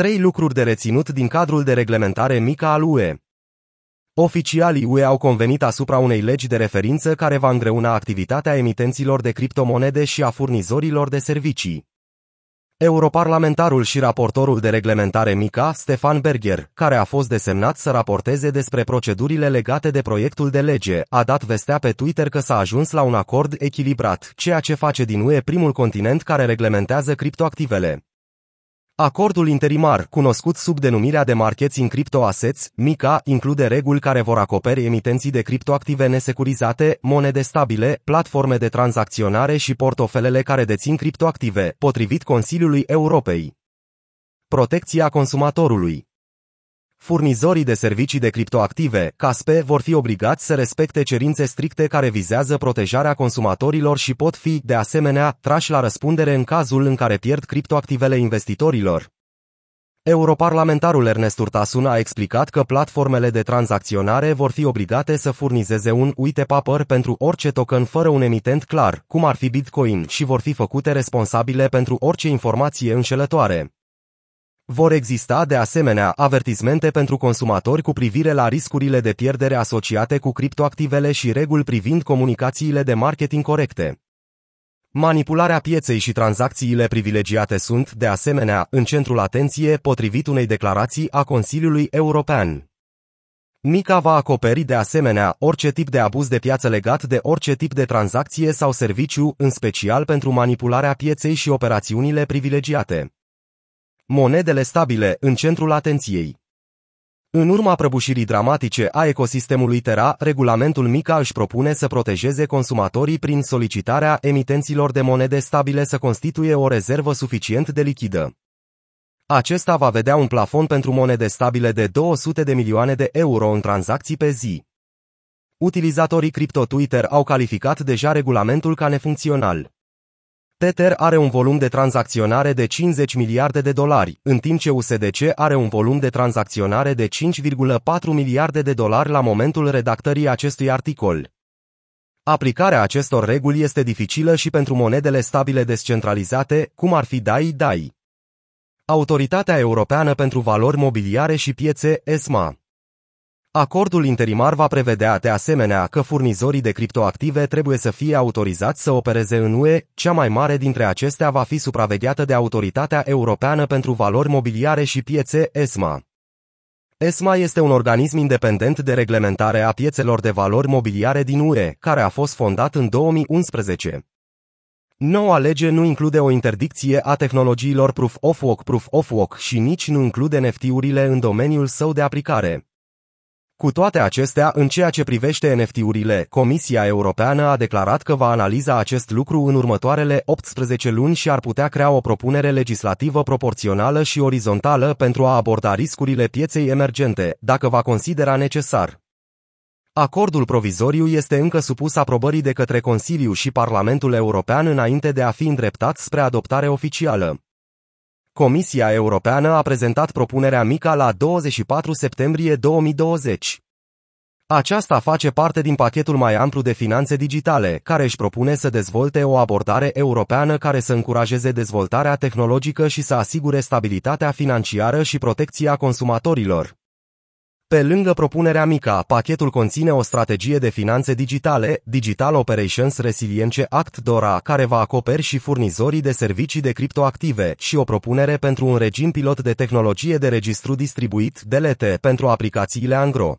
Trei lucruri de reținut din cadrul de reglementare mică al UE. Oficialii UE au convenit asupra unei legi de referință care va îngreuna activitatea emitenților de criptomonede și a furnizorilor de servicii. Europarlamentarul și raportorul de reglementare MICA, Stefan Berger, care a fost desemnat să raporteze despre procedurile legate de proiectul de lege, a dat vestea pe Twitter că s-a ajuns la un acord echilibrat, ceea ce face din UE primul continent care reglementează criptoactivele. Acordul interimar, cunoscut sub denumirea de Marketing Crypto Assets, MICA, include reguli care vor acoperi emitenții de criptoactive nesecurizate, monede stabile, platforme de tranzacționare și portofelele care dețin criptoactive, potrivit Consiliului Europei. Protecția consumatorului Furnizorii de servicii de criptoactive, CASPE, vor fi obligați să respecte cerințe stricte care vizează protejarea consumatorilor și pot fi, de asemenea, trași la răspundere în cazul în care pierd criptoactivele investitorilor. Europarlamentarul Ernest Urtasun a explicat că platformele de tranzacționare vor fi obligate să furnizeze un uite paper pentru orice token fără un emitent clar, cum ar fi Bitcoin, și vor fi făcute responsabile pentru orice informație înșelătoare. Vor exista de asemenea avertismente pentru consumatori cu privire la riscurile de pierdere asociate cu criptoactivele și reguli privind comunicațiile de marketing corecte. Manipularea pieței și tranzacțiile privilegiate sunt, de asemenea, în centrul atenției potrivit unei declarații a Consiliului European. MICA va acoperi de asemenea orice tip de abuz de piață legat de orice tip de tranzacție sau serviciu, în special pentru manipularea pieței și operațiunile privilegiate. Monedele stabile în centrul atenției. În urma prăbușirii dramatice a ecosistemului Terra, regulamentul MICA își propune să protejeze consumatorii prin solicitarea emitenților de monede stabile să constituie o rezervă suficient de lichidă. Acesta va vedea un plafon pentru monede stabile de 200 de milioane de euro în tranzacții pe zi. Utilizatorii cripto Twitter au calificat deja regulamentul ca nefuncțional. Tether are un volum de tranzacționare de 50 miliarde de dolari, în timp ce USDC are un volum de tranzacționare de 5,4 miliarde de dolari la momentul redactării acestui articol. Aplicarea acestor reguli este dificilă și pentru monedele stabile descentralizate, cum ar fi DAI-DAI. Autoritatea Europeană pentru Valori Mobiliare și Piețe, ESMA Acordul interimar va prevedea de asemenea că furnizorii de criptoactive trebuie să fie autorizați să opereze în UE, cea mai mare dintre acestea va fi supravegheată de Autoritatea Europeană pentru Valori Mobiliare și Piețe, ESMA. ESMA este un organism independent de reglementare a piețelor de valori mobiliare din UE, care a fost fondat în 2011. Noua lege nu include o interdicție a tehnologiilor Proof of Work Proof of Work și nici nu include NFT-urile în domeniul său de aplicare. Cu toate acestea, în ceea ce privește NFT-urile, Comisia Europeană a declarat că va analiza acest lucru în următoarele 18 luni și ar putea crea o propunere legislativă proporțională și orizontală pentru a aborda riscurile pieței emergente, dacă va considera necesar. Acordul provizoriu este încă supus aprobării de către Consiliu și Parlamentul European înainte de a fi îndreptat spre adoptare oficială. Comisia Europeană a prezentat propunerea mică la 24 septembrie 2020. Aceasta face parte din pachetul mai amplu de finanțe digitale, care își propune să dezvolte o abordare europeană care să încurajeze dezvoltarea tehnologică și să asigure stabilitatea financiară și protecția consumatorilor. Pe lângă propunerea mică, pachetul conține o strategie de finanțe digitale, Digital Operations Resilience Act DORA, care va acoperi și furnizorii de servicii de criptoactive și o propunere pentru un regim pilot de tehnologie de registru distribuit, DLT, pentru aplicațiile Angro.